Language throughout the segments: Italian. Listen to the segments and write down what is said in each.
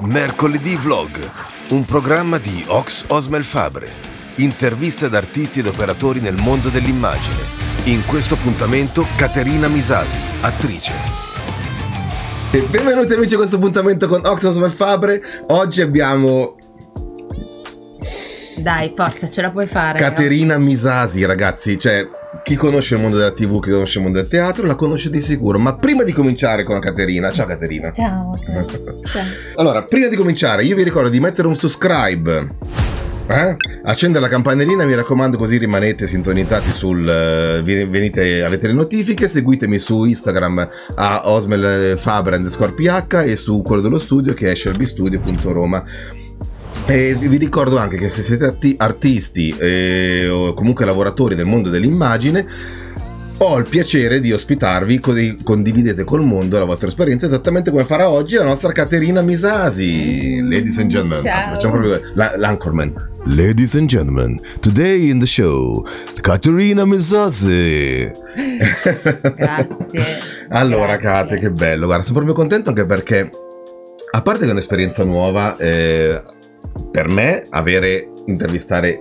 Mercoledì Vlog, un programma di Ox Osmel Fabre. Interviste ad artisti ed operatori nel mondo dell'immagine. In questo appuntamento Caterina Misasi, attrice. Benvenuti amici a questo appuntamento con Ox Osmel Fabre. Oggi abbiamo Dai, forza, ce la puoi fare. Caterina Misasi, ragazzi. Cioè, chi conosce il mondo della TV, chi conosce il mondo del teatro, la conosce di sicuro. Ma prima di cominciare con Caterina, ciao Caterina. Ciao, ciao. Allora, prima di cominciare, io vi ricordo di mettere un subscribe. Eh? Accendere la campanellina, mi raccomando, così rimanete sintonizzati sul. vi- venite, avete le notifiche. Seguitemi su Instagram a Osmel Fabre underscore PH e su quello dello studio che è shelbystudio.roma. E vi ricordo anche che se siete arti- artisti eh, o comunque lavoratori del mondo dell'immagine, ho il piacere di ospitarvi, così condividete col mondo la vostra esperienza, esattamente come farà oggi la nostra Caterina Misasi. Ladies and gentlemen, Ciao. Anzi, facciamo proprio la- l'anchorman. Ladies and gentlemen, today in the show, Caterina Misasi. Grazie. allora, Grazie. Kate, che bello. Guarda, sono proprio contento anche perché, a parte che è un'esperienza nuova, eh, per me avere intervistare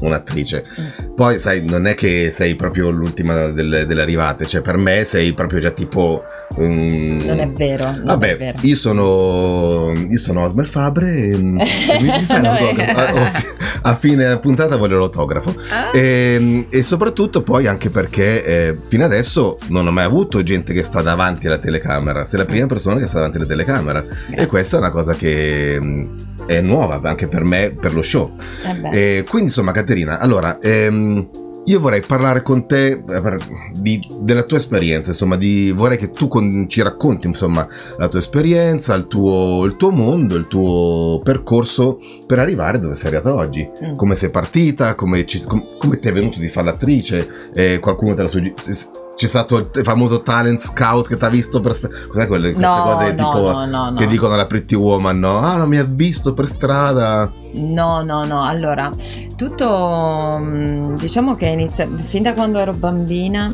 un'attrice. Mm. Poi, sai, non è che sei proprio l'ultima delle, delle arrivate, cioè per me sei proprio già tipo... mm, Non è vero. Non Vabbè, è vero. io sono io sono Osmel Fabre e mm, mi, mi fai No, l'autografo? eh. a, a fi- a fine puntata voglio l'autografo Ah, e, e soprattutto poi anche perché eh, fino adesso non ho mai avuto gente che sta davanti alla telecamera sei la prima persona che sta davanti alla telecamera e grazie. questa è una cosa che mm, è nuova anche per me per lo show Eh beh. e quindi insomma Caterina, allora ehm, io vorrei parlare con te eh, di- della tua esperienza, insomma, di, vorrei che tu con- ci racconti insomma la tua esperienza, il tuo, il tuo mondo, il tuo percorso per arrivare dove sei arrivata oggi. Mm. Come sei partita, come, ci- com- come ti è venuto di fare l'attrice, eh, qualcuno te la suggerisce. C'è stato il famoso talent scout che ti ha visto per... st- Cos'è quelle queste No, cose no, tipo... no, no, no. Che dicono alla Pretty Woman, no? Ah, non mi ha visto per strada. No, no, no. Allora, tutto mm, diciamo che inizia fin da quando ero bambina.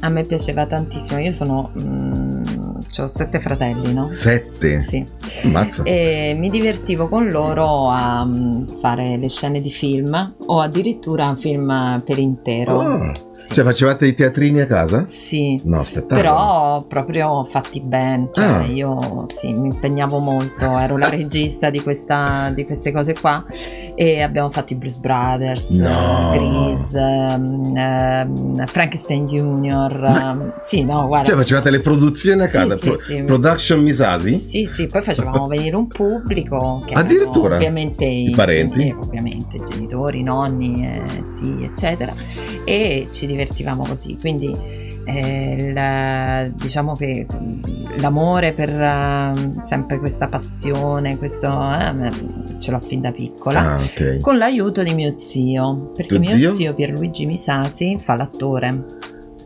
A me piaceva tantissimo. Io sono. ho sette fratelli, no? Sette. Sì. Ammazza. E mi divertivo con loro a mm, fare le scene di film o addirittura un film per intero. Ah. Sì. Cioè, facevate i teatrini a casa? Sì. No, spettacolo. Però proprio fatti bene, cioè Ah. io sì, mi impegnavo molto, ero la regista di, questa, di queste cose qua e abbiamo fatto i Blues Brothers, No. Grease, ehm, ehm, Frankenstein Junior, ehm, sì no guarda, Cioè, facevate le produzioni a casa? sì, Pro- sì. Production Misasi? sì sì, poi facevamo venire un pubblico che Addirittura? ovviamente I parenti? geni- ovviamente genitori, nonni, eh, zii eccetera e ci divertivamo così, quindi eh, il- diciamo che mm, l'amore per eh, sempre questa passione, questo eh, ce l'ho fin da piccola. Ah, ok. Con l'aiuto di mio zio, perché Tuo mio zio? zio Pierluigi Misasi fa l'attore.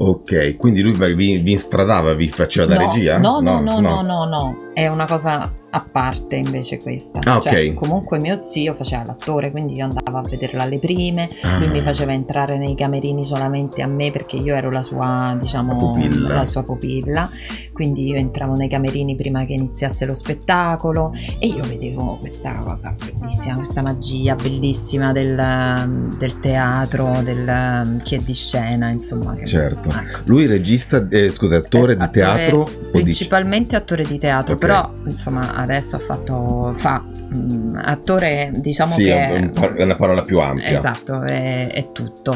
Ok, quindi lui vi, vi instradava, vi faceva da no, regia? No, no, no, no, no, no, è una cosa a parte invece questa. Ah, Cioè, ok. comunque mio zio faceva l'attore, quindi io andavo a vederlo alle prime, Ah. lui mi faceva entrare nei camerini solamente a me perché io ero la sua, diciamo, La pupilla. la sua pupilla, quindi io entravo nei camerini prima che iniziasse lo spettacolo e io vedevo questa cosa bellissima, questa magia bellissima del, del teatro, del chi è di scena, insomma. Certo. ecco. Lui regista, eh, scusa, attore di Attore- teatro? Principalmente attore di teatro, Ok. però insomma adesso ha fatto, fa mm, attore diciamo Sì, che è, un è una parola più ampia. Esatto, è, è tutto.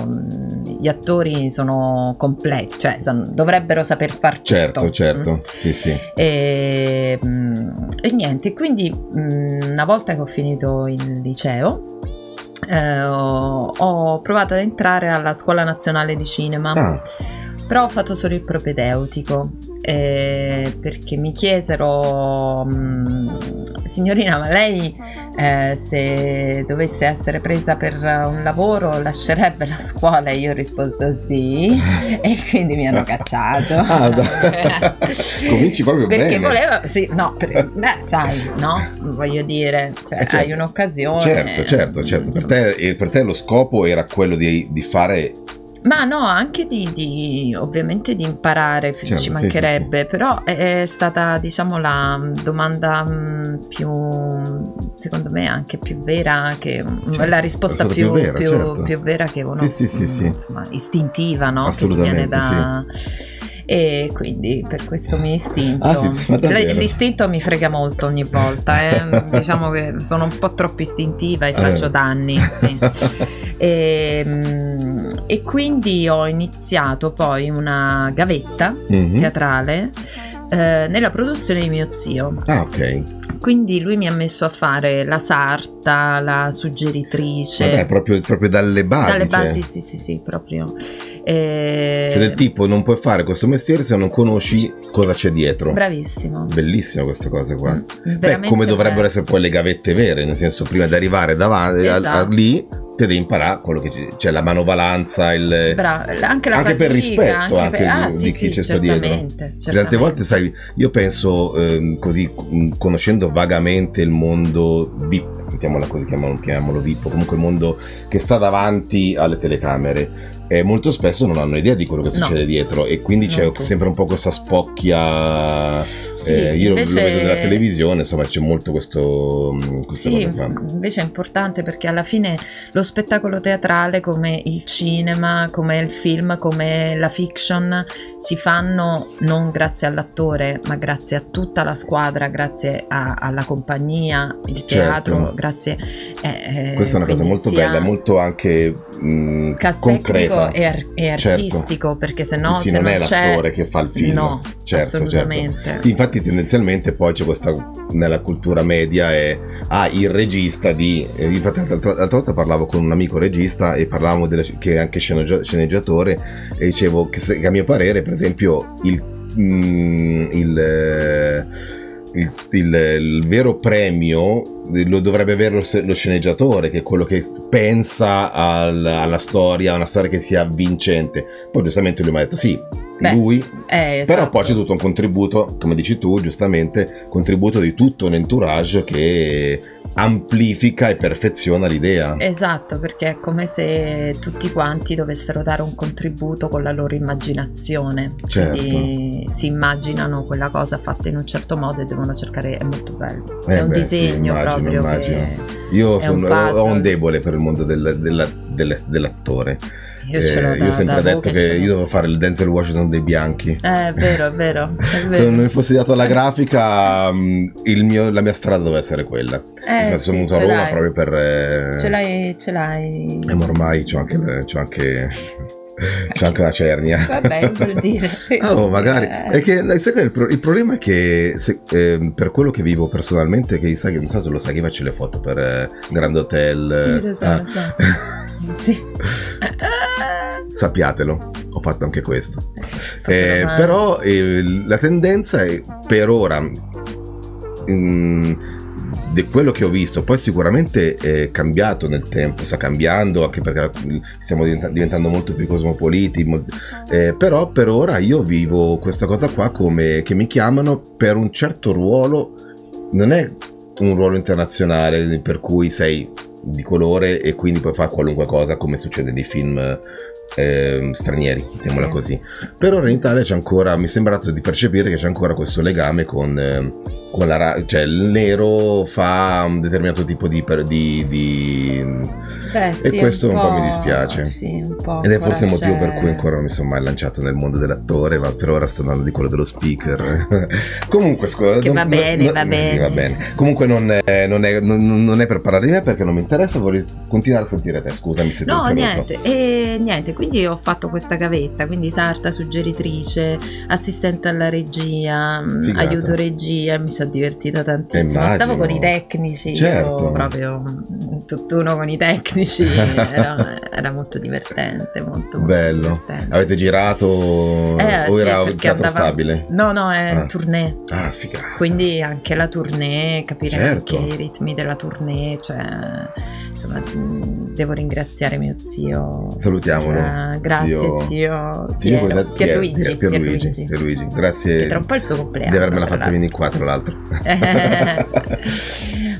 Gli attori sono completi, cioè dovrebbero saper far tutto. Certo, Mm. certo, sì, sì. E, mm, e niente, quindi mm, una volta che ho finito il liceo eh, ho, ho provato ad entrare alla Scuola Nazionale di Cinema. Ah, Però ho fatto solo il propedeutico eh, perché mi chiesero, "Mm, signorina, ma lei eh, se dovesse essere presa per un lavoro lascerebbe la scuola? E io ho risposto sì, e quindi mi hanno cacciato. Ah, dai. Cominci proprio perché bene. voleva, sì, no, per- beh, sai, no, voglio dire, cioè, Eh, certo. hai un'occasione. Certo, certo, certo. Per te, e per te lo scopo era quello di, di fare Ma no, anche di, di- ovviamente di imparare, Certo, ci sì, mancherebbe, sì, però è, è stata diciamo la domanda mh, più, secondo me anche più vera, che, Certo, la risposta più, più vera, più- certo. più vera che uno, Sì, sì, sì, sì. insomma, istintiva, no? Che ti viene Assolutamente, da... E quindi per questo mi istinto. Ah, sì? L- L'istinto mi frega molto ogni volta, eh. diciamo che sono un po' troppo istintiva e faccio Eh. danni, sì. E, mm, e quindi ho iniziato poi una gavetta Mhm. teatrale eh, nella produzione di mio zio. Ah, ok. Quindi lui mi ha messo a fare la sarta, la suggeritrice. Vabbè, proprio, proprio dalle basi. Dalle cioè. basi, sì, sì, sì, proprio. Eh, Cioè, del tipo, non puoi fare questo mestiere se non conosci cosa c'è dietro. Bravissimo. Bellissima questa cosa qua. Mm, Beh, come dovrebbero bello. essere poi le gavette vere, nel senso, prima di arrivare davanti a- a- Esatto. lì, te devi imparare quello che c'è, cioè la manovalanza, il... Bra- anche la anche per fatica, rispetto anche per- anche ah, di- sì, di chi sì, c'è sta dietro. Tante volte, sai, io penso ehm, così, mh, conoscendo vagamente il mondo VIP, mettiamola così, chiamiamolo, chiamiamolo VIP, comunque il mondo che sta davanti alle telecamere, e molto spesso non hanno idea di quello che No. succede dietro e quindi c'è tutti. sempre un po' questa spocchia. Sì, eh, io lo- invece- lo vedo nella televisione, insomma, c'è molto questo. questa Sì, invece è importante perché alla fine lo spettacolo teatrale, come il cinema, come il film, come la fiction, si fanno non grazie all'attore, ma grazie a tutta la squadra, grazie a- alla compagnia, il teatro, Certo. grazie. eh, eh, Questa è una cosa molto bella, molto anche mh, cast concreta. Tecnico e, ar- e Certo. artistico, perché se no sì, se non, è c'è... l'attore che fa il film. No, certo, assolutamente. certo. Sì, infatti tendenzialmente poi c'è questa nella cultura media è ah, il regista di infatti l'altra, l'altra volta parlavo con un amico regista e parlavamo della- che è anche sceneggia- sceneggiatore e dicevo che, se- che a mio parere per esempio il mm, il, il- il vero premio lo dovrebbe avere lo, lo sceneggiatore, che è quello che pensa al- alla storia, una storia che sia vincente. Poi giustamente lui mi ha detto sì, Beh, lui Eh, esatto. però poi c'è tutto un contributo, come dici tu, giustamente, contributo di tutto un entourage che amplifica e perfeziona l'idea. Esatto, perché è come se tutti quanti dovessero dare un contributo con la loro immaginazione. Certo. Quindi si immaginano quella cosa fatta in un certo modo e devono cercare, è molto bello. Eh è un beh, sì, disegno immagino, proprio immagino. che Io sono- un ho un debole per il mondo del- della- delle- dell'attore. io Eh, da, io ho sempre detto che l'ho. io devo fare il Denzel Washington dei bianchi. Eh, è vero, è vero. È Se vero. non mi fossi dato la grafica, il mio- la mia strada doveva essere quella. Eh, sono sì, venuto a Roma l'hai. proprio per. eh, Ce l'hai, ce l'hai. eh, ma ormai c'ho anche, c'ho anche, c'ho anche una cernia. Vabbè, vuol dire. Ah, oh, magari. Eh. È che, il, pro- il problema è che se- ehm, per quello che vivo personalmente, che sai non so se lo sai che io faccio le foto per eh, Grand Hotel. Sì, eh, lo so, ah. lo so. Sì. Sappiatelo, ho fatto anche questo. Eh, romance. però eh, la tendenza è per ora mm, di quello che ho visto poi sicuramente è cambiato nel tempo sta cambiando anche perché stiamo diventa- diventando molto più cosmopoliti mo- eh, però per ora io vivo questa cosa qua come che mi chiamano per un certo ruolo non è un ruolo internazionale per cui sei di colore e quindi puoi fare qualunque cosa come succede nei film ehm, stranieri, mettiamola Sì. così. Per ora in Italia c'è ancora, mi è sembrato di percepire che c'è ancora questo legame con, ehm, con la ra- cioè il nero fa un determinato tipo di... per- di- di- Beh, sì, questo un po' mi dispiace. Sì, un po' ed è forse il motivo per cui ancora non mi sono mai lanciato nel mondo dell'attore, ma per ora sto andando di quello dello speaker. Comunque, scusa, Che va bene, va sì, va bene. bene. Comunque non è, non è- non- non è per parlare di me perché non mi interessa, vorrei continuare a sentire te. Scusami se ti No, niente, e niente, quindi ho fatto questa gavetta, quindi sarta, suggeritrice, assistente alla regia, mh, Figata. aiuto regia, mi sono divertita tantissimo. Immagino. Stavo con i tecnici, Certo. io proprio un tutt'uno con i tecnici, era, era molto divertente, molto, molto Bello. divertente. Avete girato Eh, o sì, era teatro andava- stabile? No, no, è Ah. tournée. Ah, figata. Quindi anche la tournée, capire Certo. anche i ritmi della tournée, cioè insomma devo ringraziare mio zio. Salutiamolo. Eh, grazie Zio- zio, Zio? Pier- Pierluigi, Pier- Pierluigi, Pierluigi. Pierluigi. Che Grazie tra un po' il suo compleanno. di avermela fatta venire qua, tra l'altro.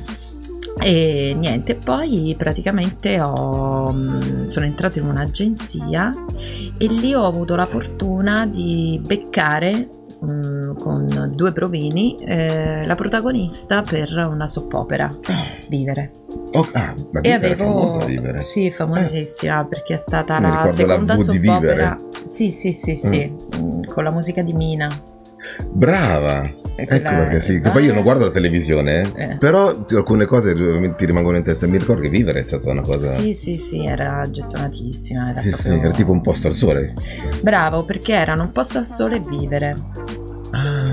E niente, poi praticamente ho, mm, sono entrata in un'agenzia e lì ho avuto la fortuna di beccare mm, con due provini eh, la protagonista per una soppopera, Vivere. Oh, ah, ma E avevo famosa Vivere. Eh. sì, famosissima perché è stata Mi la seconda soppopera. Sì, sì, sì, sì, mm, con la musica di Mina. Brava! Ecco perché sì, che poi io non guardo la televisione, eh, Eh. però alcune cose eh, ti rimangono in testa. Mi ricordo che vivere è stata una cosa. Sì, sì, sì, era gettonatissima. Era, Sì, sì, proprio- era tipo un posto al sole. Bravo, perché erano un posto al sole e vivere.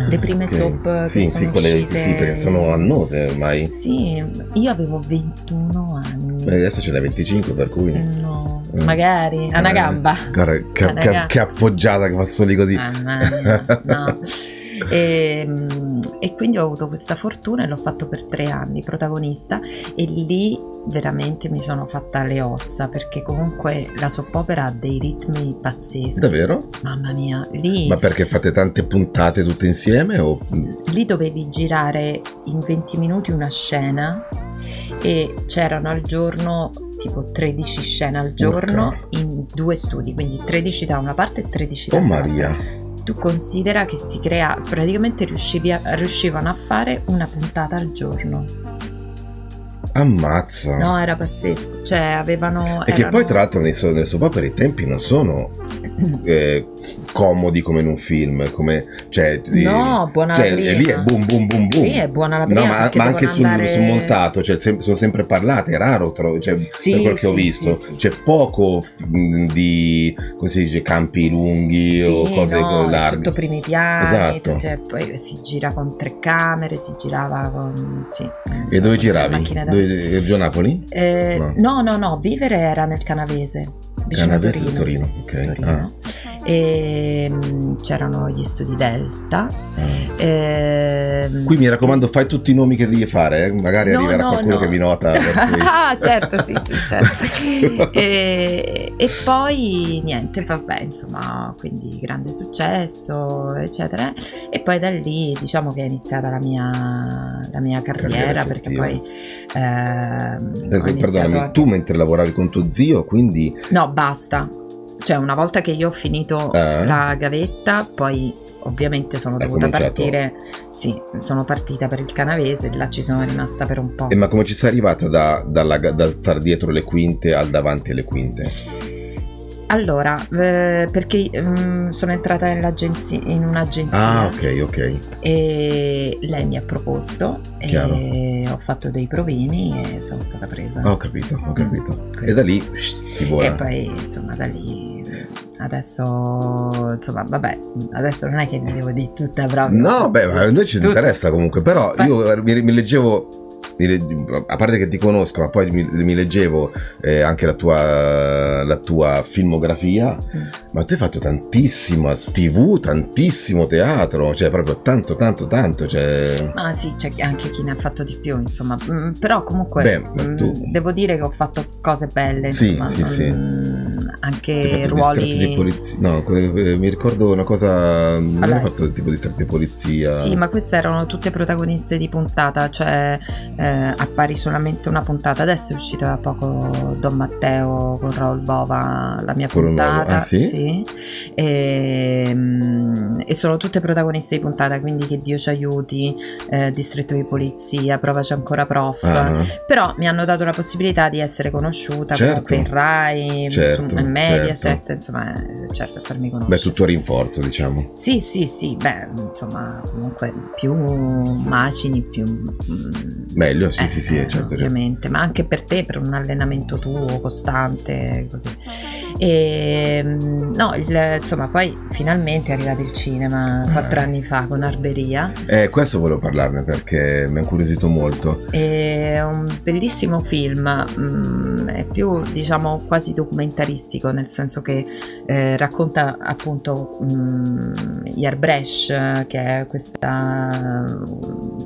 Le prime ok. soap Sì, sono sì, quelle uscite- sì, perché sono annose ormai. Sì, io avevo 21 anni. Beh, adesso ce n'è 25, per cui. No, Eh. magari, a una Eh, gamba. Guarda, che, che- che appoggiata che fa lì così. Mamma mia, no. E, mm, e quindi ho avuto questa fortuna e l'ho fatto per tre anni protagonista e lì veramente mi sono fatta le ossa perché comunque la soppopera ha dei ritmi pazzeschi Davvero? mamma mia lì, Ma perché fate tante puntate tutte insieme? O... lì dovevi girare in 20 minuti una scena e c'erano al giorno tipo 13 scene al giorno Urca. in due studi quindi 13 da una parte e 13 da Oh un'altra Maria! Tu considera che si crea praticamente a- riuscivano a fare una puntata al giorno Ammazza! no era pazzesco cioè avevano E che erano- poi, tra l'altro, nei, so- nei soap opera i tempi non sono eh, comodi come in un film. Come, cioè, no buona cioè, la lì è boom, boom, boom, boom. Sì, è buona la prima No, ma, ma anche sul, andare- sul montato, cioè, sem- sono sempre parlate, è raro, tro- cioè, Sì, per quel che ho sì, visto. sì, C'è poco di, come si dice, campi lunghi o cose no, larghe. tutto primi piani, Esatto. tutto- cioè, poi si gira con tre camere, si girava con... Sì, E dove giravi? da- Dove, Gio Napoli? Eh, No. no. no, no, Vivere era nel Canavese, a di Torino. Ok. Torino. E mm, c'erano gli studi Delta. ehm, Qui mi raccomando, fai tutti i nomi che devi fare, eh? magari No, arriverà no, qualcuno no. che vi nota. ah, certo, sì, sì, certo. e, e poi niente, vabbè, insomma, quindi grande successo, eccetera. E poi da lì diciamo che è iniziata la mia, la mia carriera, Carriera perché poi ehm, Eh, Perdonami, a- tu mentre lavoravi con tuo zio, quindi No, basta. Cioè, una volta che io ho finito Ah. la gavetta, poi ovviamente sono Hai dovuta cominciato- partire. Sì, sono partita per il canavese e là ci sono rimasta per un po'. Eh, ma come ci sei arrivata da, dalla- da stare dietro le quinte al davanti alle quinte? Allora, eh, perché mm, sono entrata in un'agenzia Ah, ok, ok. e lei mi ha proposto Chiaro. e ho fatto dei provini e sono stata presa. Ho capito, ho capito. E Così. da lì si E vola. poi insomma da lì adesso insomma vabbè adesso non è che vi devo dire tutta proprio No, beh, a noi ci Tutto. interessa comunque, però Beh. io mi, mi leggevo, a parte che ti conosco, ma poi mi, mi leggevo eh, anche la tua, la tua filmografia, Mm. ma tu hai fatto tantissimo tv, tantissimo teatro, cioè proprio tanto, tanto, tanto, cioè... Ma sì, c'è anche chi ne ha fatto di più, insomma. Mm, però comunque Beh, ma mm, tu- devo dire che ho fatto cose belle, Sì, insomma. sì, sì. mm, anche ruoli di polizia. No, mi ricordo una cosa. Non Allora, hai fatto tipo distretti di polizia. Sì, ma queste erano tutte protagoniste di puntata, cioè eh, appari solamente una puntata. Adesso è uscito da poco Don Matteo con Raul Bova, la mia nuovo, puntata. ah, sì? E, mm, e sono tutte protagoniste di puntata, quindi che Dio ci aiuti, eh, Distretto di Polizia, Provaci ancora prof. Ah, Però mi hanno dato la possibilità di essere conosciuta Certo. comunque in Rai, Certo, su Mediaset, certo. insomma, eh, certo, farmi conoscere. beh, tutto a rinforzo, diciamo. Sì, sì, sì, beh, insomma, comunque più macini, più... mm, Meglio, sì, eh, sì, sì, eh, certo, certo. Ovviamente, ma anche per te, per un allenamento tuo costante, così. E, mm, no, il- insomma, poi finalmente è arrivato il cinema quattro Eh. anni fa con Arberia. Eh, questo volevo parlarne perché mi ha incuriosito molto. È un bellissimo film, mm, è più diciamo quasi documentaristico, nel senso che eh, racconta appunto mm, Yarbresh, che è questa,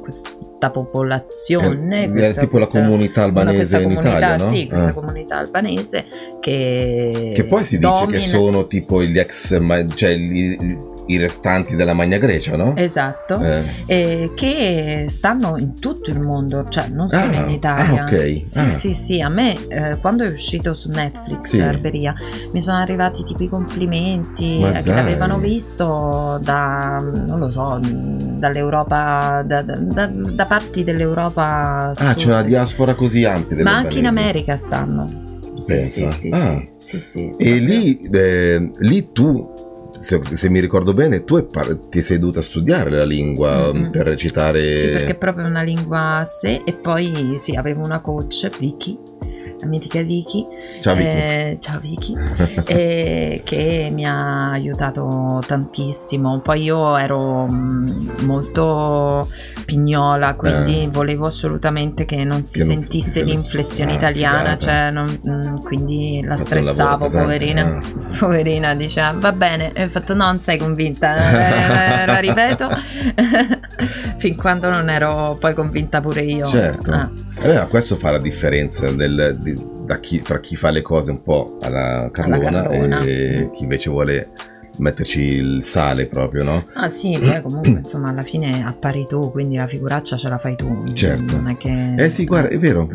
questa popolazione. È- questa- tipo la questa- comunità una- albanese questa in comunità, Italia, no? Sì, questa Ah. comunità albanese che... Che poi si dice domina- che sono tipo gli ex, cioè gli- i restanti della Magna Grecia, no? Esatto, Eh, e che stanno in tutto il mondo, cioè non solo Ah, in Italia. ah, ok. Sì, Ah. sì, sì, a me eh, quando è uscito su Netflix Sì. Arberia mi sono arrivati tipo i complimenti Ma eh, che dai. l'avevano visto da, non lo so, dall'Europa, da, da- da- parti dell'Europa. ah, sud. c'è una diaspora così ampia Ma anche in. America stanno. Sì, Pensa. sì, sì, Ah. sì, sì, sì. E lì, eh, lì tu, se, se mi ricordo bene, tu par- ti sei dovuta studiare la lingua Mhm. per recitare. Sì, perché è proprio una lingua a sé e poi sì, avevo una coach, Vicky, la mitica Vicky. Ciao Vicky. eh, ciao Vicky. eh, che mi ha aiutato tantissimo. Poi io ero mm, molto pignola, quindi Eh. volevo assolutamente che non si Che non- sentisse non- l'inflessione ah, italiana, figata. cioè non- mm, quindi la stressavo, pesante, poverina. eh. Poverina diceva va bene, e ho fatto no, non sei convinta, Eh, la ripeto, fin quando non ero poi convinta pure io. Certo. Ah. Eh, ma questo fa la differenza del- di- chi, fra chi fa le cose un po' alla Carlona, Carlona. e chi invece vuole metterci il sale proprio, no? Ah sì, poi comunque insomma alla fine appari tu, quindi la figuraccia ce la fai tu. Certo. Non è che... Eh sì, guarda, è vero.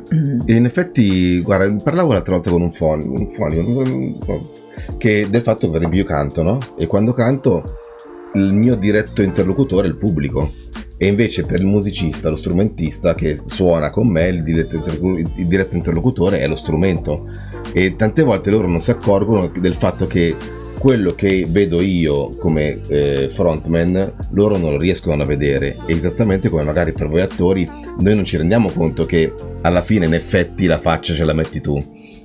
E in effetti, guarda, parlavo l'altra volta con un fonico, un fonico che del fatto che per esempio io canto, no? E quando canto il mio diretto interlocutore è il pubblico. E invece per il musicista, lo strumentista che suona con me, il diretto, interlocutore è lo strumento. E tante volte loro non si accorgono del fatto che quello che vedo io come eh, frontman, loro non lo riescono a vedere. Esattamente come magari per voi attori, noi non ci rendiamo conto che alla fine in effetti la faccia ce la metti tu.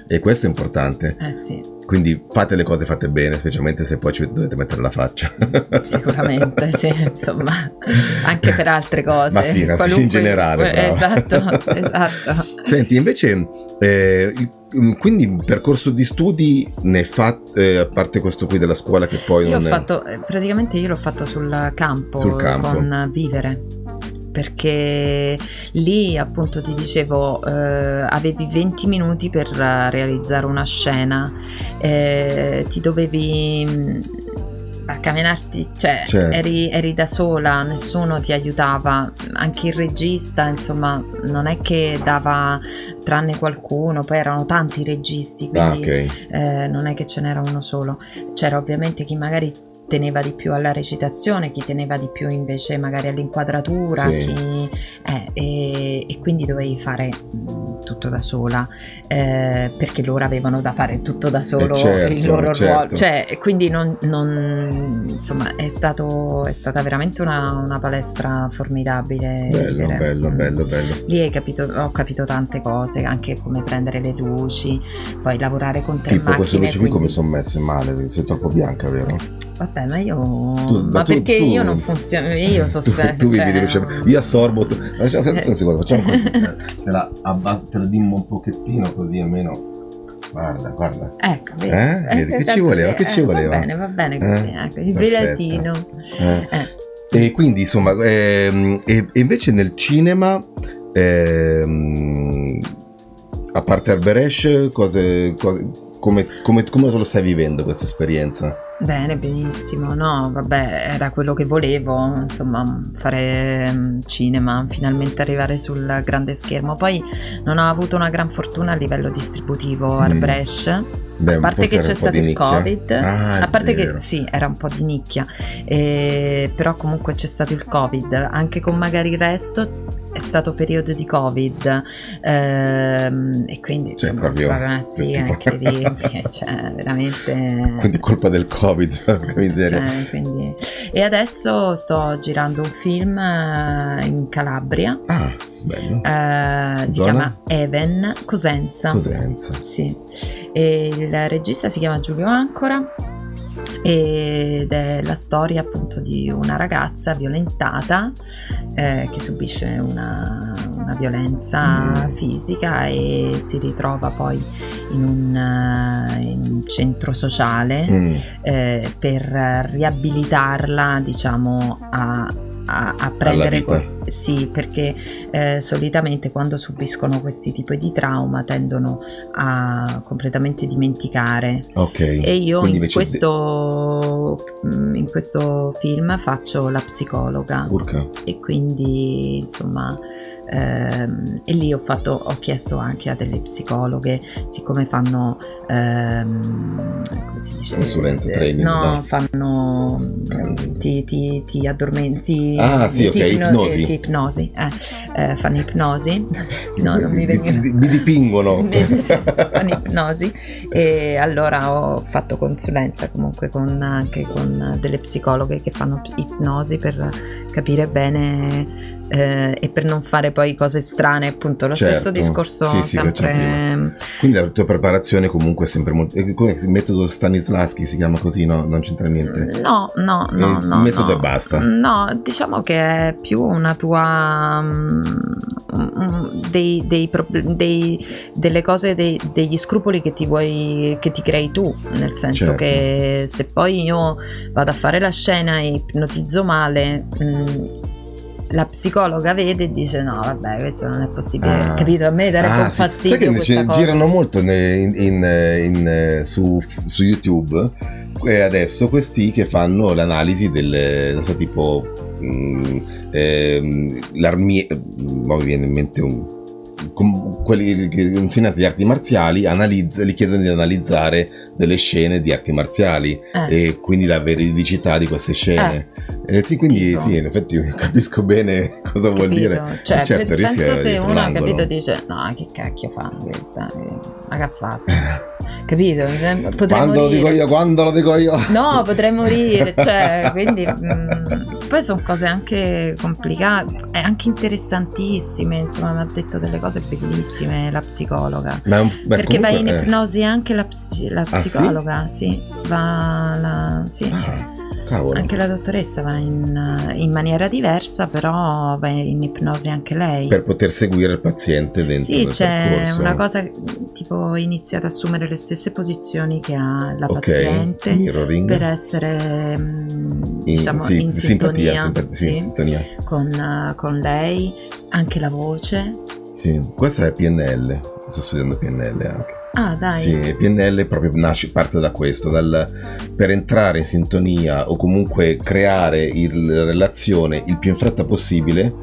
E questo è importante. Eh sì, Quindi fate le cose fatte bene, specialmente se poi ci dovete mettere la faccia. sicuramente, sì, insomma, anche per altre cose. Ma sì, in qualunque- generale, eh, brava. Esatto, esatto. Senti, invece, eh, il- quindi un percorso di studi ne fatto, eh, a parte questo qui della scuola che poi Io ho non è... fatto, eh, praticamente io l'ho fatto sul campo, Sul campo. con Vivere. Perché lì appunto ti dicevo, eh, avevi 20 minuti per eh, realizzare una scena, eh, ti dovevi mm, a camminarti, cioè Certo. eri, eri da sola, nessuno ti aiutava, anche il regista, insomma, non è che dava tranne qualcuno, poi erano tanti registi, Ah, quindi ok. eh, non è che ce n'era uno solo, c'era ovviamente chi magari teneva di più alla recitazione, chi teneva di più invece magari all'inquadratura, Sì. chi- eh, e, e quindi dovevi fare mh, tutto da sola, eh, perché loro avevano da fare tutto da solo Eh, certo, il loro certo. ruolo, cioè quindi non, non- insomma è, stato, è stata veramente una, una palestra formidabile. Bello, bello, Mm. bello, bello. Lì hai capito, ho capito tante cose, anche come prendere le luci, poi lavorare con tre Tipo queste luci qui come quindi- sono messe male, sei troppo bianca, vero? Vabbè, ma io. Tu- ma tu- perché tu- io non funziono. Io so tu, tu cioè, io assorbo. Facciamo Eh. un secondo, facciamo così. te la, abbas- te la dimmo un pochettino così almeno. Guarda, guarda. Ecco, vedi, Eh? Vedi, che ci voleva, che ci eh, voleva? Va bene, va bene così. Eh? Ecco, il velatino. Eh. Eh. E quindi insomma, ehm, e, e invece nel cinema, ehm, a parte Arberesh, cose, cose- come, come, come te lo stai vivendo questa esperienza? Bene, benissimo. No, vabbè, era quello che volevo, insomma, fare mm, cinema, finalmente arrivare sul grande schermo. Poi non ho avuto una gran fortuna a livello distributivo, Mm. Arbresh. Beh, A parte che c'è stato il. Covid, Ah, a parte vero. che sì, era un po' di nicchia, eh, però comunque c'è stato il Covid, anche con magari il resto è stato periodo di Covid ehm, e quindi Cioè, insomma, proprio- proprio una sfiga tipo- incredibile, cioè veramente... Quindi colpa del Covid, porca miseria. Cioè, quindi- E adesso sto girando un film eh, in Calabria, Ah, bello. eh, si chiama Even Cosenza. Cosenza. Sì, e il regista si chiama Giulio Ancora ed è la storia appunto di una ragazza violentata eh, che subisce una, una violenza Mm. fisica e si ritrova poi in un, eh, in un centro sociale Mm, eh, per riabilitarla diciamo a a, a prendere... co- sì, perché eh, solitamente quando subiscono questi tipi di trauma tendono a completamente dimenticare Ok. e io in questo, mm, in questo film faccio la psicologa Urca. e quindi insomma ehm, e lì ho, fatto, ho chiesto anche a delle psicologhe siccome fanno ehm, come si dice? Consulenza, training, no no. fanno ti, ti, ti addormenti. Ah, sì, ok, ipnosi. ti ipnosi eh, eh, fanno ipnosi. No non mi vengono. Mi, dipingono. Con ipnosi. E allora ho fatto consulenza comunque con, anche con delle psicologhe che fanno ipnosi per capire bene eh, e per non fare poi cose strane appunto lo Certo. stesso discorso Sì, sì, sempre Quindi la tua preparazione comunque è sempre molto... eh, Il metodo Stanislaschi si chiama così, no? Non c'entra niente. No, no, no, Eh, no. metodo no. basta. No, diciamo che è più una tua. mm, mm, dei, dei dei- delle cose, degli scrupoli che ti vuoi. che ti crei tu. Nel senso Certo. che se poi io vado a fare la scena e ipnotizzo male. mm, la psicologa vede e dice: No, vabbè, questo non è possibile. Ah. Capito? A me darebbe Ah, un fastidio. Sai che ci cosa. girano molto in, in- in, su, su YouTube e adesso questi che fanno l'analisi del non so, tipo mm, ehm, l'armie ma mi viene in mente un quelli che insegnanti di arti marziali analizza, gli chiedono di analizzare delle scene di arti marziali Eh. e quindi la veridicità di queste scene. Eh, sì, quindi Tipo. sì, in effetti capisco bene cosa vuol Capito? dire. Cioè, certo, il pensa rischio se uno ha capito dice: No, che cacchio fa questa? Ma che ha fatto? Capito? Cioè, Potrei Quando lo dico morire. io, quando lo dico io. No, potrei morire, cioè, quindi mm, poi sono cose anche complicate e anche interessantissime, insomma, mi ha detto delle cose bellissime la psicologa. Ma beh, Perché va in comunque, eh. ipnosi anche la, psi- la Ah, sì? psicologa, sì? va la, sì. Ah, cavolo. Anche la dottoressa va in, in maniera diversa, però va in ipnosi anche lei. Per poter seguire il paziente dentro Sì, c'è percorso. una cosa tipo inizia ad assumere le stesse posizioni che ha la Ok, paziente mirroring. per essere mm, In- diciamo sì, in simpatia, sintonia, simpa- sì, sì, in sintonia. con, con lei, anche la voce. Sì, questo è PNL. Sto studiando PNL anche. Ah, dai. Sì, PNL proprio nasce, parte da questo, dal, per entrare in sintonia o comunque creare la relazione il più in fretta possibile,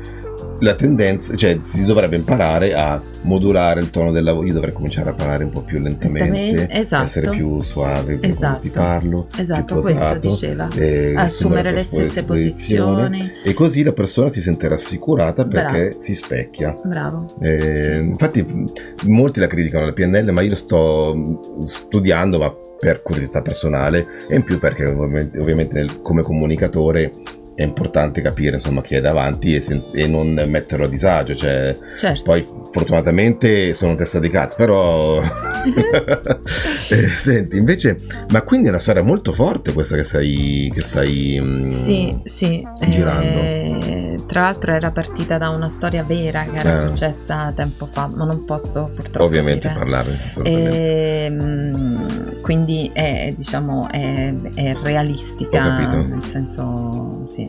la tendenza, cioè si dovrebbe imparare a modulare il tono della voce, io dovrei cominciare a parlare un po' più lentamente, esatto. essere più suave, più Esatto. ti parlo, Esatto, più questo posato, diceva. Assumere le stesse posizioni. E così la persona si sente rassicurata perché Bravo. si specchia. Bravo. Eh, Sì. Infatti, molti la criticano la PNL, ma io lo sto studiando, ma per curiosità personale e in più perché ovviamente, ovviamente nel- come comunicatore è importante capire insomma chi è davanti e, sen- e non metterlo a disagio. Cioè, Certo. poi fortunatamente sono testa di cazzo, però senti, invece, ma quindi è una storia molto forte questa che stai che stai mh, Sì, sì. girando. eh, tra l'altro era partita da una storia vera che era Eh. successa tempo fa, ma non posso purtroppo ovviamente dire. parlarne assolutamente. Ehm, quindi è, diciamo, è, è realistica, nel senso sì.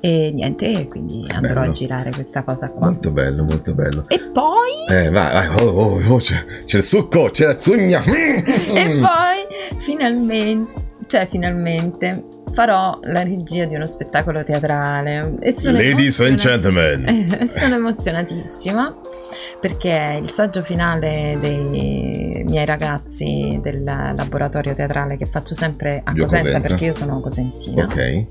E niente, quindi andrò Bello. a girare questa cosa qua. Molto bello, molto bello. E poi, Eh, vai, vai, oh, oh, oh, c'è, c'è il succo, c'è la zugna. e poi finalmente, cioè finalmente farò la regia di uno spettacolo teatrale. E sono Ladies and gentlemen. Sono emozionatissima perché è il saggio finale dei miei ragazzi del laboratorio teatrale che faccio sempre a Cosenza, Cosenza. perché io sono cosentina. Ok,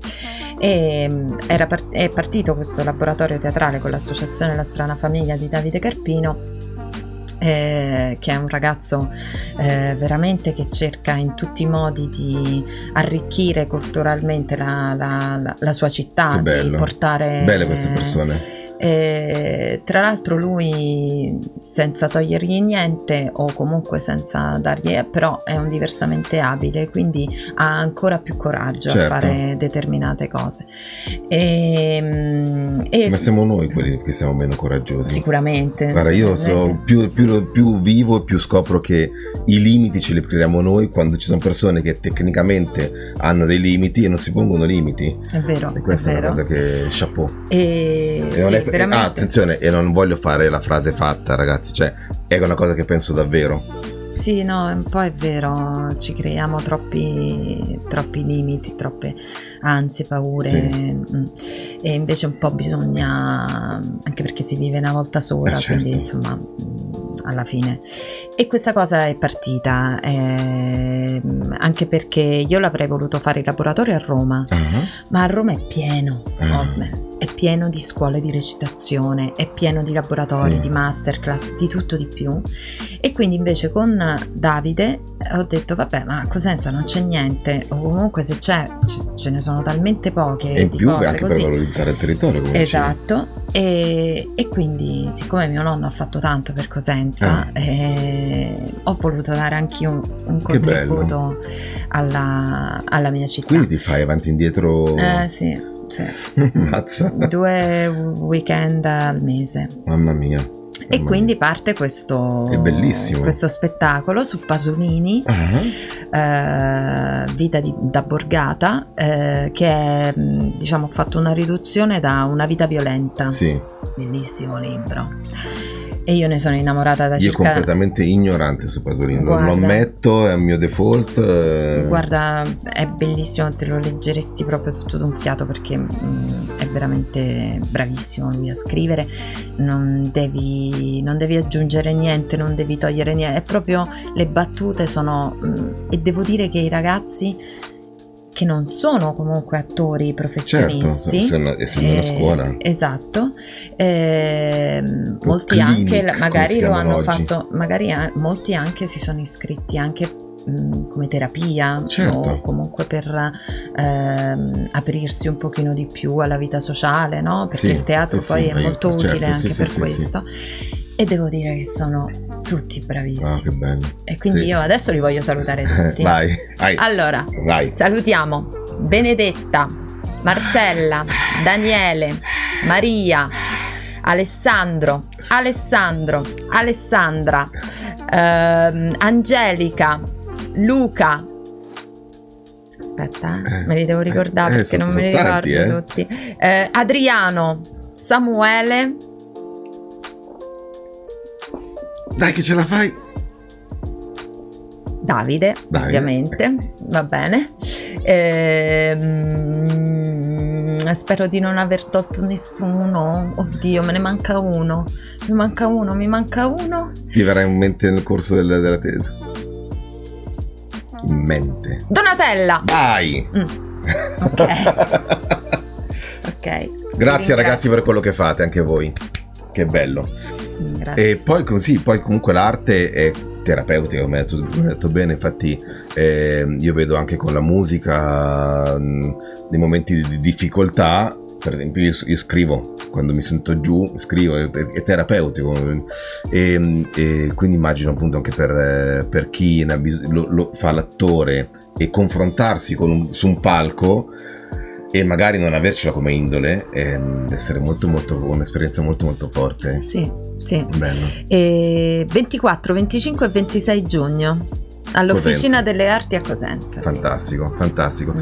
E mm, era part- è partito questo laboratorio teatrale con l'associazione La Strana Famiglia di Davide Carpino. eh, che è un ragazzo eh, veramente che cerca in tutti i modi di arricchire culturalmente la, la- la- la sua città, di bello. portare belle queste persone. E, tra l'altro lui senza togliergli niente o comunque senza dargli, però è un diversamente abile, quindi ha ancora più coraggio Certo. a fare determinate cose. E, mm, e Ma siamo noi quelli che siamo meno coraggiosi. sicuramente. Guarda, io Eh, so, più, più- più vivo, più scopro che i limiti ce li creiamo noi quando ci sono persone che tecnicamente hanno dei limiti e non si pongono limiti. È vero, E questa è è, una cosa che chapeau. E, E sì, non è- veramente. ah, attenzione, e non voglio fare la frase fatta, ragazzi, cioè è una cosa che penso davvero. Sì, no, un po' è vero, ci creiamo troppi, troppi limiti, troppe ansie, paure. Sì. mm. E invece un po' bisogna, anche perché si vive una volta sola, Eh, certo. quindi insomma, mm, alla fine. E questa cosa è partita, ehm, anche perché io l'avrei voluto fare il laboratorio a Roma, ma a Roma è pieno, Ah. Osme, è pieno di scuole di recitazione, è pieno di laboratori, Sì. di masterclass, di tutto di più. E quindi invece con Davide ho detto, vabbè, ma a Cosenza non c'è niente, o comunque se c'è, ce ne sono talmente poche E in più cose anche così. per valorizzare il territorio. Esatto, e, e quindi siccome mio nonno ha fatto tanto per Cosenza, eh, ho voluto dare anche un, un Ah. Contributo alla, alla mia città. Quindi ti fai avanti e indietro. Eh sì, sì. Mazza. Due weekend al mese. Mamma mia. E quindi parte questo, questo spettacolo su Pasolini. Ah, eh, Vita di- da Borgata, eh, che è, mh, diciamo, ho fatto una riduzione da Una vita violenta. Sì, Bellissimo libro. E io ne sono innamorata da io circa... completamente ignorante su Pasolini, lo, lo Guarda. ammetto, è un mio default. eh, Guarda, è bellissimo, te lo leggeresti proprio tutto d'un fiato perché mm, è veramente bravissimo lui a scrivere, non devi, non devi aggiungere niente, non devi togliere niente, è proprio le battute sono... mm, e devo dire che i ragazzi che non sono comunque attori Certo, professionisti, essendo, essendo una eh, scuola. Esatto, Po' molti anche clinic, come magari lo hanno oggi. fatto, magari a- molti anche si sono iscritti anche mh, come terapia Certo. o comunque per ehm, aprirsi un pochino di più alla vita sociale, no? Perché Sì, il teatro sì, poi sì, è molto utile certo, anche per questo. E devo dire che sono tutti Ah, bravissimi. bello. E quindi Sì. io adesso li voglio salutare tutti. vai, vai, Allora, vai. Salutiamo Benedetta, Marcella, Daniele, Maria, Alessandro, Alessandro, Alessandra, ehm, Angelica, Luca. Aspetta, eh, me li devo ricordare Eh, perché sono- non me li ricordo tanti, eh. tutti. Eh, Adriano, Samuele, Dai che ce la fai. Davide, Davide. ovviamente, va bene. Ehm, spero di non aver tolto nessuno. Oddio, me ne manca uno. Mi manca uno, mi manca uno. Ti verrà in mente nel corso del- della te- In mente. Donatella. Vai. Mm, ok, ok. Grazie ragazzi per quello che fate, anche voi. Che bello. Grazie. E poi così, poi comunque l'arte è terapeutica, come hai detto, hai detto bene, infatti eh, io vedo anche con la musica nei momenti di difficoltà, per esempio io, io scrivo, quando mi sento giù scrivo, è, è terapeutico e, e quindi immagino appunto anche per, eh, per chi lo, lo fa l'attore e confrontarsi con un- su un palco e magari non avercela come indole eh, deve essere molto molto un'esperienza molto molto forte Sì, sì. bello E 24, 25 e 26 giugno all'Officina Cosenza. delle Arti a Cosenza. sì. fantastico fantastico Mm.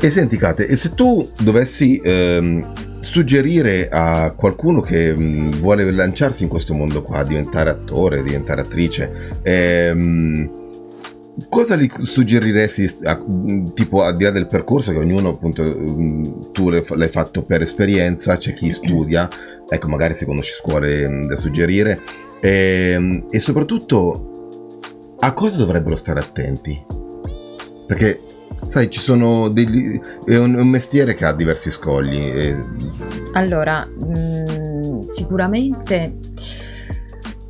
e senti Kate e se tu dovessi ehm, suggerire a qualcuno che mh, vuole lanciarsi in questo mondo qua diventare attore diventare attrice ehm, cosa gli suggeriresti a- mh, tipo al di là del percorso che ognuno appunto mh, tu l'hai fatto per esperienza c'è chi studia ecco magari se conosci scuole mh, da suggerire Ehm, e soprattutto a cosa dovrebbero stare attenti? Perché sai ci sono degli è un, un mestiere che ha diversi scogli e- Allora, mh, sicuramente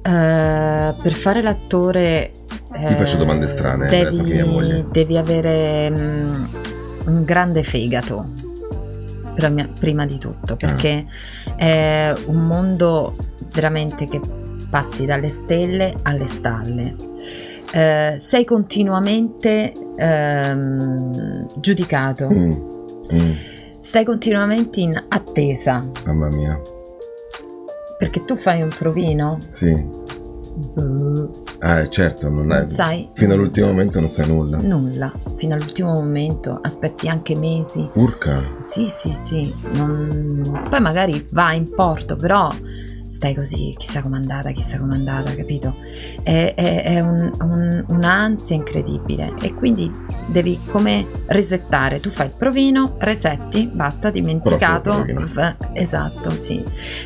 eh, per fare l'attore... Ti faccio domande strane, eh. Devi, devi avere mh, un grande fegato. prima, prima di tutto, perché è un mondo veramente che passi dalle stelle alle stalle. Eh, sei continuamente ehm, giudicato, Mm. Mm. stai continuamente in attesa, Mamma mia. perché tu fai un provino, Sì. Ah, certo, non, non è... sai Fino all'ultimo momento non sai nulla. nulla, fino all'ultimo momento, aspetti anche mesi. Urca. Sì, sì, sì, non- poi magari va in porto, però stai così, chissà com'è andata, chissà com'è andata, capito? È, è- è un- un- un'ansia incredibile e quindi devi come resettare, tu fai il provino, resetti, basta, dimenticato. Esatto, sì,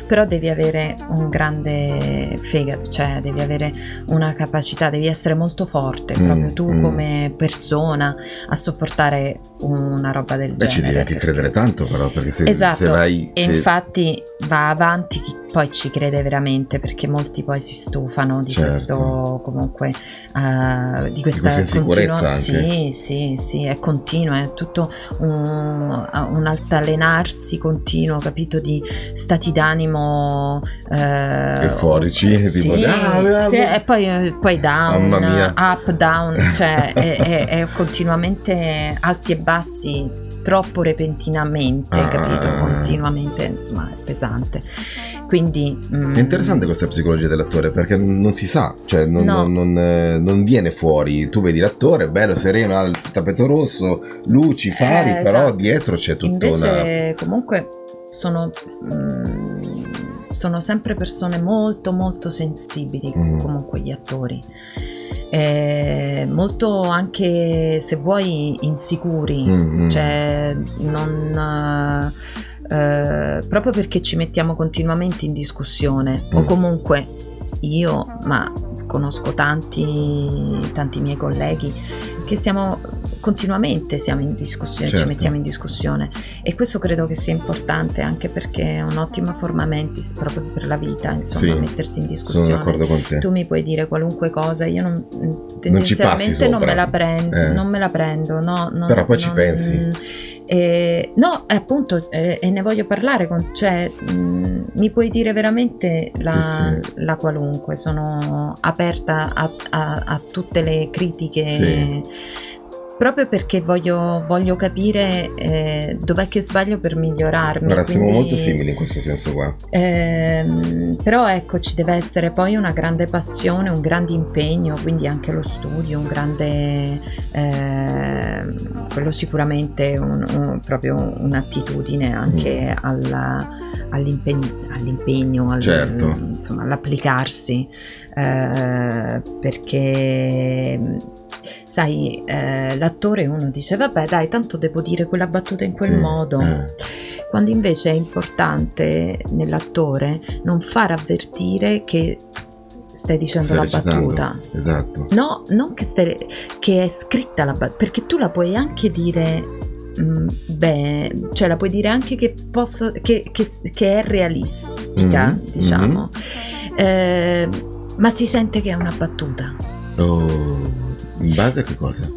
però devi avere un grande fegato, cioè devi avere una capacità, devi essere molto forte, Mm, proprio tu mm. come persona a sopportare una roba del genere. ci devi anche perché- credere tanto, però, perché se, Esatto, se vai. E se- infatti va avanti chi poi ci crede veramente perché molti poi si stufano di Certo. questo comunque eh, di questa questa insicurezza continua- anche. sì sì sì è continuo è tutto un, un altalenarsi continuo capito di stati d'animo eh, Euforici, sì, tipo, "Ah, ah, sì, ah". e poi, poi down up down cioè è, è- è continuamente alti e bassi troppo repentinamente Ah. capito continuamente insomma è pesante quindi mm, È interessante questa psicologia dell'attore perché non si sa, cioè non, No. non- non, eh, non viene fuori. Tu vedi l'attore, bello, sereno, ha il tappeto rosso, luci, fari, Eh, però esatto. dietro c'è tutta una... invece comunque sono mm, sono sempre persone molto molto sensibili Mm. comunque gli attori Eh, molto anche se vuoi insicuri Mm, mm. cioè non eh, proprio perché ci mettiamo continuamente in discussione o Mm. comunque io ma conosco tanti tanti miei colleghi che siamo continuamente siamo in discussione Certo. ci mettiamo in discussione e questo credo che sia importante anche perché è un'ottima forma mentis proprio per la vita insomma Sì, mettersi in Sono discussione d'accordo con te. tu mi puoi dire qualunque cosa, io non, tendenzialmente non, sopra. me la prendo, Eh. non me la prendo, no, non- Però poi ci non- pensi. eh, no, eh, appunto, eh, e ne voglio parlare con, cioè, mh, mi puoi dire veramente la, Sì, la qualunque, sono aperta a, a- a tutte le critiche. Proprio perché voglio, voglio capire eh, dov'è che sbaglio per migliorarmi. Guarda, siamo molto simili in questo senso qua. Ehm, però ecco, ci deve essere poi una grande passione, un grande impegno, quindi anche lo studio, un grande, ehm, quello sicuramente un- un- proprio un'attitudine anche alla- all'impegno, all'impegno al- Certo. insomma, all'applicarsi, eh, perché sai, eh, l'attore uno dice vabbè dai, tanto devo dire quella battuta in quel Sì, modo eh. quando invece è importante nell'attore non far avvertire che stai dicendo Stai la recitando. battuta. Esatto. No, non che, stai- che è scritta la battuta, perché tu la puoi anche dire mm, beh, cioè la puoi dire anche che, possa, che, che- che è realistica, Mhm, diciamo, Eh, ma si sente che è una battuta. Oh, in base a che cosa?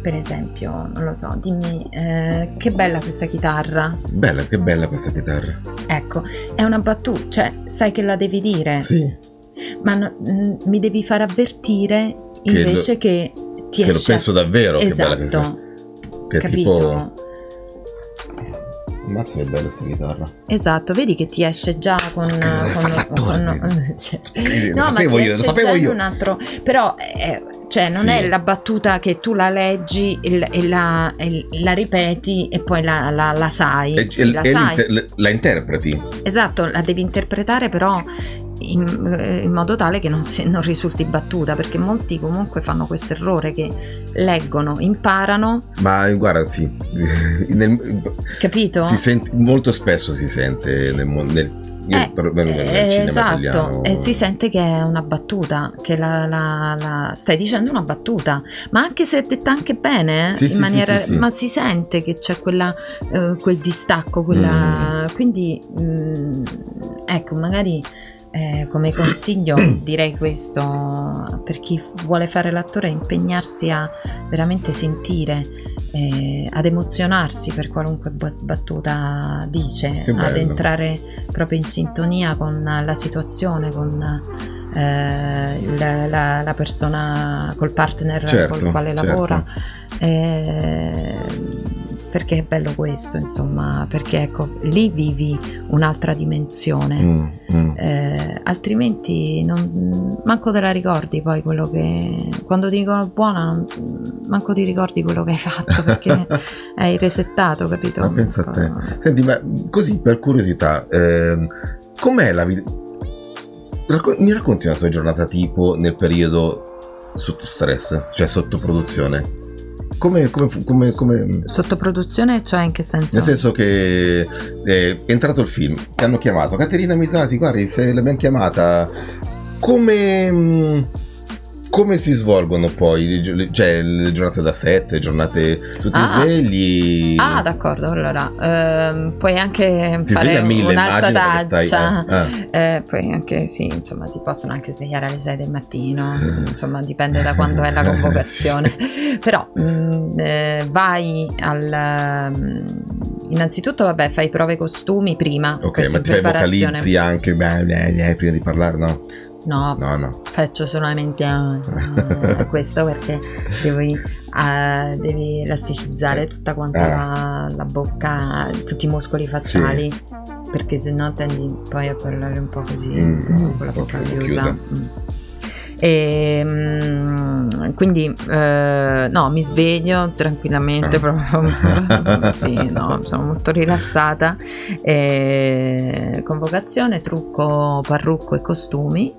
Per esempio, non lo so, dimmi eh, che bella questa chitarra. Bella, che bella questa chitarra. Ecco, è una battuta, cioè sai che la devi dire, Sì, ma no- mi devi far avvertire invece che, ti che lo esce penso davvero che esatto, bella questa. Che è capito? tipo... Ammazza che bella questa chitarra. Esatto, vedi che ti esce già con, con- con- vedi? cioè, lo No, ma sapevo io, lo sapevo io. un altro, però eh, cioè, non Sì. è la battuta che tu la leggi e, e la, e la ripeti e poi la, la- la sai, E- sì, la sai. la interpreti. Esatto, la devi interpretare però in, eh, in modo tale che non, si- non risulti battuta, perché molti comunque fanno questo errore che leggono, imparano, Ma guarda, sì. Nel- capito? sente, molto spesso si sente nel, mon- nel, io Eh, eh, esatto, e si sente che è una battuta, che la, la- la- stai dicendo una battuta, ma anche se è detta anche bene, eh, Sì, in sì, maniera, sì, ma si sente che c'è quella, eh, quel distacco, quella, quindi mm, ecco, magari eh, come consiglio direi questo per chi vuole fare l'attore, impegnarsi a veramente sentire eh, ad emozionarsi per qualunque battuta dice, ad entrare proprio in sintonia con la situazione, con eh, la, la, la, persona, col partner certo, col quale certo. lavora. Perché è bello questo, insomma, perché ecco, lì vivi un'altra dimensione, mm, mm. Eh, altrimenti non, manco te la ricordi poi quello che... Quando ti dicono buona, manco ti ricordi quello che hai fatto perché hai resettato, capito? Ma pensa a te. Senti, ma così per curiosità, eh, com'è la vita... Racco- mi racconti una tua giornata tipo nel periodo sotto stress, cioè sotto produzione? Come, come, come, come, Sottoproduzione, cioè in che senso? Nel senso che è entrato il film, ti hanno chiamato Caterina Misasi, guardi, se l'abbiamo chiamata, come come si svolgono poi cioè, le giornate da sette, giornate tutti ah. svegli? Ah, d'accordo. Allora, ehm, puoi anche ti fare mille, un'alzataccia. Stai, eh. Ah. Eh, poi anche, sì, insomma, ti possono anche svegliare alle 6 del mattino. insomma, dipende da quando è la convocazione. sì. Però mh, mm, eh, vai al. Mm, innanzitutto, vabbè, fai prove costumi prima. Ok, ma ti fai vocalizzi anche beh, beh, beh, prima di parlare, no? No, no, no. faccio solamente uh, questo perché devi, uh, devi elasticizzare tutta quanta la, la, bocca, tutti i muscoli facciali, sì. perché sennò tendi poi a parlare un po' così mm, con la bocca chiusa. Mm. E, um, quindi uh, no, mi sveglio tranquillamente, ah. proprio sì, no, sono molto rilassata. E, convocazione, trucco, parrucco e costumi.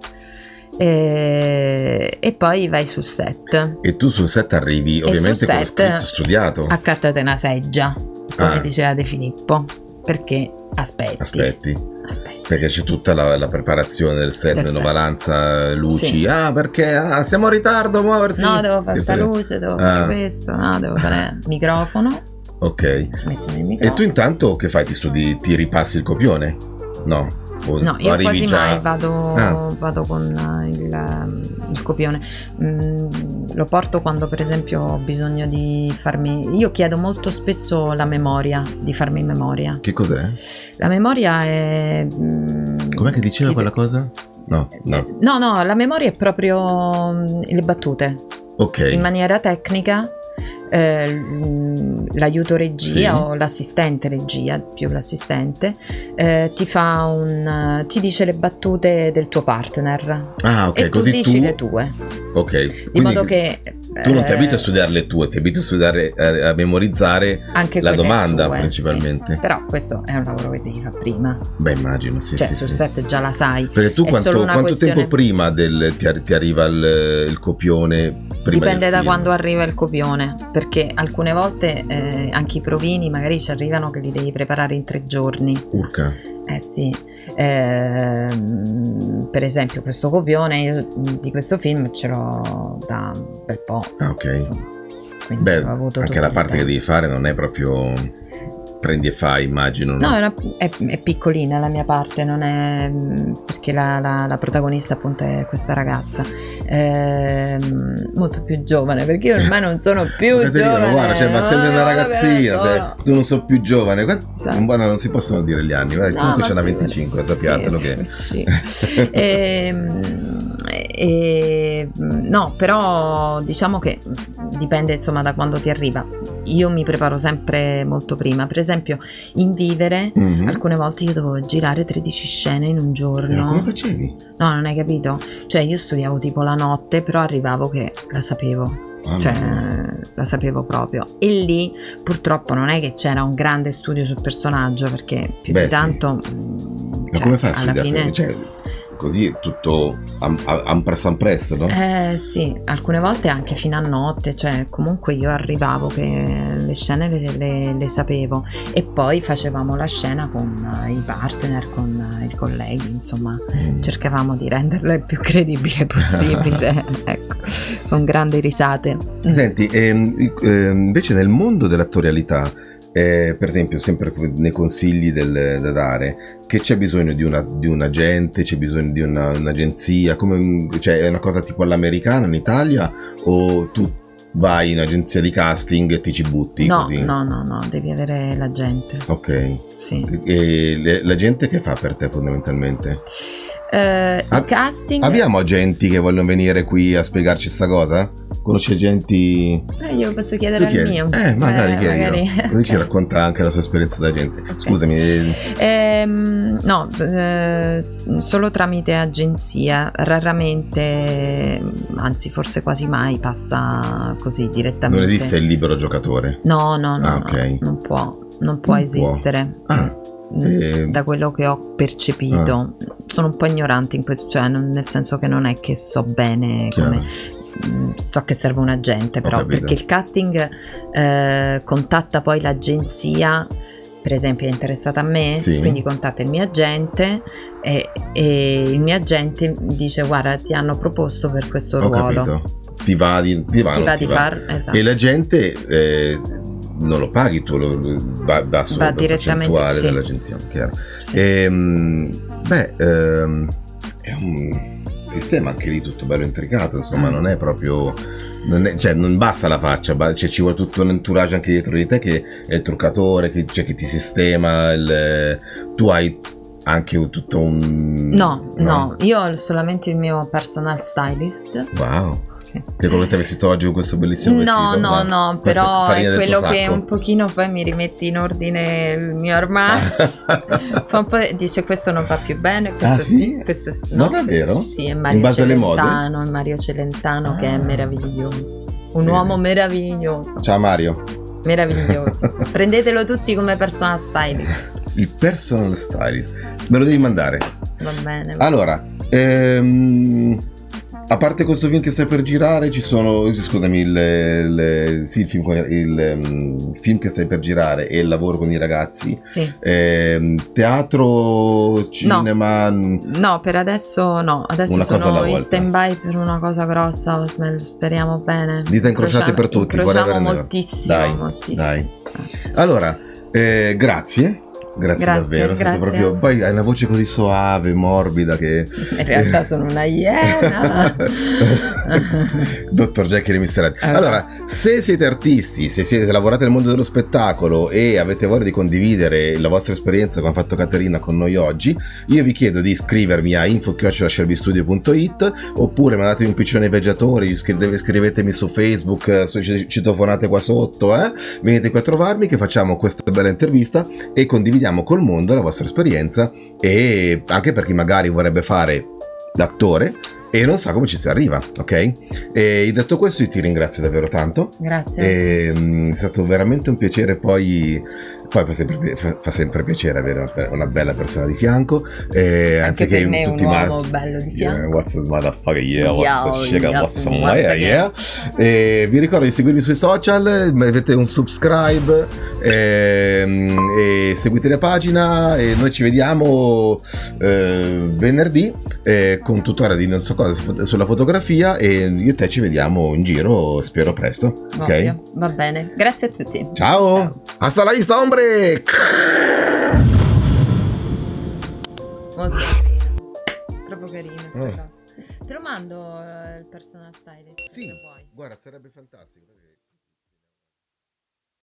E, e, poi vai sul set. E tu sul set arrivi ovviamente con scritto studiato. Accattate una seggia, come ah. diceva De Filippo, perché aspetti. Aspetti. Aspetti. Perché c'è tutta la, la preparazione del set, del Novalanza, luci. Sì. Ah, perché ah, siamo in ritardo a muoversi. No, devo fare questa luce, devo ah. fare questo, no, devo fare microfono. Ok. E tu intanto che fai? Ti studi, ti ripassi il copione? No. O, no, io quasi già... mai vado, ah. vado con eh, il, il copione. Mm, lo porto quando, per esempio, ho bisogno di farmi. Io chiedo molto spesso la memoria, di farmi memoria. Che cos'è? La memoria è. Mm, Com'è che diceva quella cosa? No, no. No, no, la memoria è proprio mm, le battute. Ok. In maniera tecnica eh, l'aiuto regia sì. o l'assistente regia, più l'assistente, eh, ti fa un ti dice le battute del tuo partner. Ah, ok, e così tu dici tu... le tue. Ok. Di modo che tu non ti eh, abiti a studiare le tue, ti abiti a studiare a, eh, a memorizzare la domanda sue, principalmente. Sì. Però questo è un lavoro che devi fare prima. Beh, immagino, sì. Cioè, sì, sul sì. set già la sai. Perché tu quanto, quanto questione... tempo prima del, ti, ti, arriva il, il copione? Dipende da quando arriva il copione, perché alcune volte eh, anche i provini magari ci arrivano che li devi preparare in tre giorni. Urca. Eh sì, eh, per esempio questo copione io di questo film ce l'ho da un bel po'. Ah, ok. Quindi Beh, anche la parte che devi fare non è proprio prendi e fai, immagino. No, no è, una, è, è, piccolina la mia parte, non è perché la, la, la protagonista appunto è questa ragazza, è molto più giovane, perché io ormai non sono più giovane. Guarda, cioè, ma sei una ragazzina, sei, tu non so più giovane, esatto. buona, non si possono dire gli anni, no, comunque c'è una 25, sappiatelo sì, che... Sì, sì. e, ehm, e, no, però diciamo che dipende insomma da quando ti arriva. Io mi preparo sempre molto prima, per esempio in Vivere mm-hmm. alcune volte io dovevo girare 13 scene in un giorno. come facevi? No, non hai capito? Cioè io studiavo tipo la notte, però arrivavo che la sapevo. Ah, cioè, no. la sapevo proprio. E lì purtroppo non è che c'era un grande studio sul personaggio, perché più Beh, di tanto. Sì. Ma cioè, come fai a studiare? Fine... Cioè, così è tutto ampresso presto, no? Eh sì, alcune volte anche fino a notte, cioè comunque io arrivavo che le scene le, le, le sapevo e poi facevamo la scena con i partner, con i colleghi, insomma mm. cercavamo di renderla il più credibile possibile, ecco, con grandi risate. Senti, ehm, ehm, invece nel mondo dell'attorialità eh, per esempio, sempre nei consigli del, da dare, che c'è bisogno di, una, di un agente, c'è bisogno di una, un'agenzia, come, cioè è una cosa tipo all'americana in Italia o tu vai in agenzia di casting e ti ci butti No, così. no, no, no, devi avere la gente. Ok. Sì. E le- la gente che fa per te fondamentalmente? Eh, Ab- il casting. Abbiamo agenti che vogliono venire qui a spiegarci sta cosa? Conosci agenti? Eh, glielo posso chiedere al mio. Eh, magari chiedilo. magari. Così ci racconta anche la sua esperienza da agente. Ok. Scusami, eh, Ehm, no, eh, solo tramite agenzia, raramente, anzi forse quasi mai passa così direttamente. non esiste il libero giocatore. No, no, no, Ah, no, ok. non può, non può Non esistere. Ah, Mm, eh. Da quello che ho percepito, sono un po' ignorante in questo, cioè non- nel senso che non è che so bene chiaro. come, Mm, so che serve un agente però perché il casting eh, contatta poi l'agenzia per esempio è interessata a me Sì. quindi contatta il mio agente e, e il mio agente dice guarda ti hanno proposto per questo Ho ruolo capito. Ti va di, ti va, ti va ti di va. far esatto E la gente eh, non lo paghi tu, lo, va, va Va direttamente, sì. dell'agenzia, chiaro. Sì. Ehm, beh, ehm, è un sistema anche lì tutto bello intricato, insomma, Mm. non è proprio... Non è- cioè, non basta la faccia, cioè, ci vuole tutto un entourage anche dietro di te che è il truccatore, che, cioè, che ti sistema, il- tu hai anche tutto un... no, no, io ho solamente il mio personal stylist. Wow, Sì. che che ti hai vestito oggi con questo bellissimo vestito. No, no, ma no, questa però è quello che un pochino poi mi rimette in ordine il mio armadio. Fa un po', dice questo non va più bene, questo Ah, sì? questo Ma no, davvero? questo sì, è In Mario base alle mode? Celentano, Mario Celentano che è Ah. meraviglioso. Un Bene. uomo meraviglioso, Ciao Mario. meraviglioso. Prendetelo tutti come personal stylist. Il personal stylist. Me lo devi mandare. Va bene. Allora, ehm, a parte questo film che stai per girare, ci sono. Scusami, il, il- sì, il film, con- il, ehm, film che stai per girare e il lavoro con i ragazzi. Sì. Ehm, teatro, cinema. No, per adesso no. Adesso Una sono in stand by per una cosa grossa. Speriamo bene. Dita incrociate per tutti, Incrociamo moltissimo. Dai, moltissimo. dai. Allora, eh, grazie. Grazie, Grazie, davvero. grazie. proprio- Poi hai una voce così soave, morbida che. In realtà sono una iena. Dottor Jekyll e Mr. Hyde. Allora. Allora, se siete artisti, se siete lavorate nel mondo dello spettacolo e avete voglia di condividere la vostra esperienza come ha fatto Caterina con noi oggi, io vi chiedo di iscrivermi a info.sherbystudio.it oppure mandatemi un piccione ai viaggiatori, iscri- scrivetemi su Facebook, eh, citofonate qua sotto, eh? venite qui a trovarmi che facciamo questa bella intervista e condividiamo col mondo la vostra esperienza e anche per chi magari vorrebbe fare l'attore e non sa come ci si arriva, ok? E detto questo io ti ringrazio davvero tanto. Grazie. E, mm, è stato veramente un piacere poi, poi fa, sempre, fa- sempre piacere avere una, bella persona di fianco e Anche anziché per me è un tutti i ma- uomo bello di Yeah, fianco. what's this motherfucker? Yeah, what's Yeah, the yes, What's yeah, again. yeah. E vi ricordo di seguirmi sui social, mettete un subscribe ehm, e seguite la pagina e noi ci vediamo eh, venerdì eh, con tutorial di non so cosa su- sulla fotografia e io e te ci vediamo in giro, spero presto. Ok? Ovvio. Va bene. Grazie a tutti. Ciao! Hasta la vista, hombre! Molto carina. Troppo carina questa Eh. cosa. Te lo mando eh, il personal stylist se vuoi. guarda, sarebbe fantastico.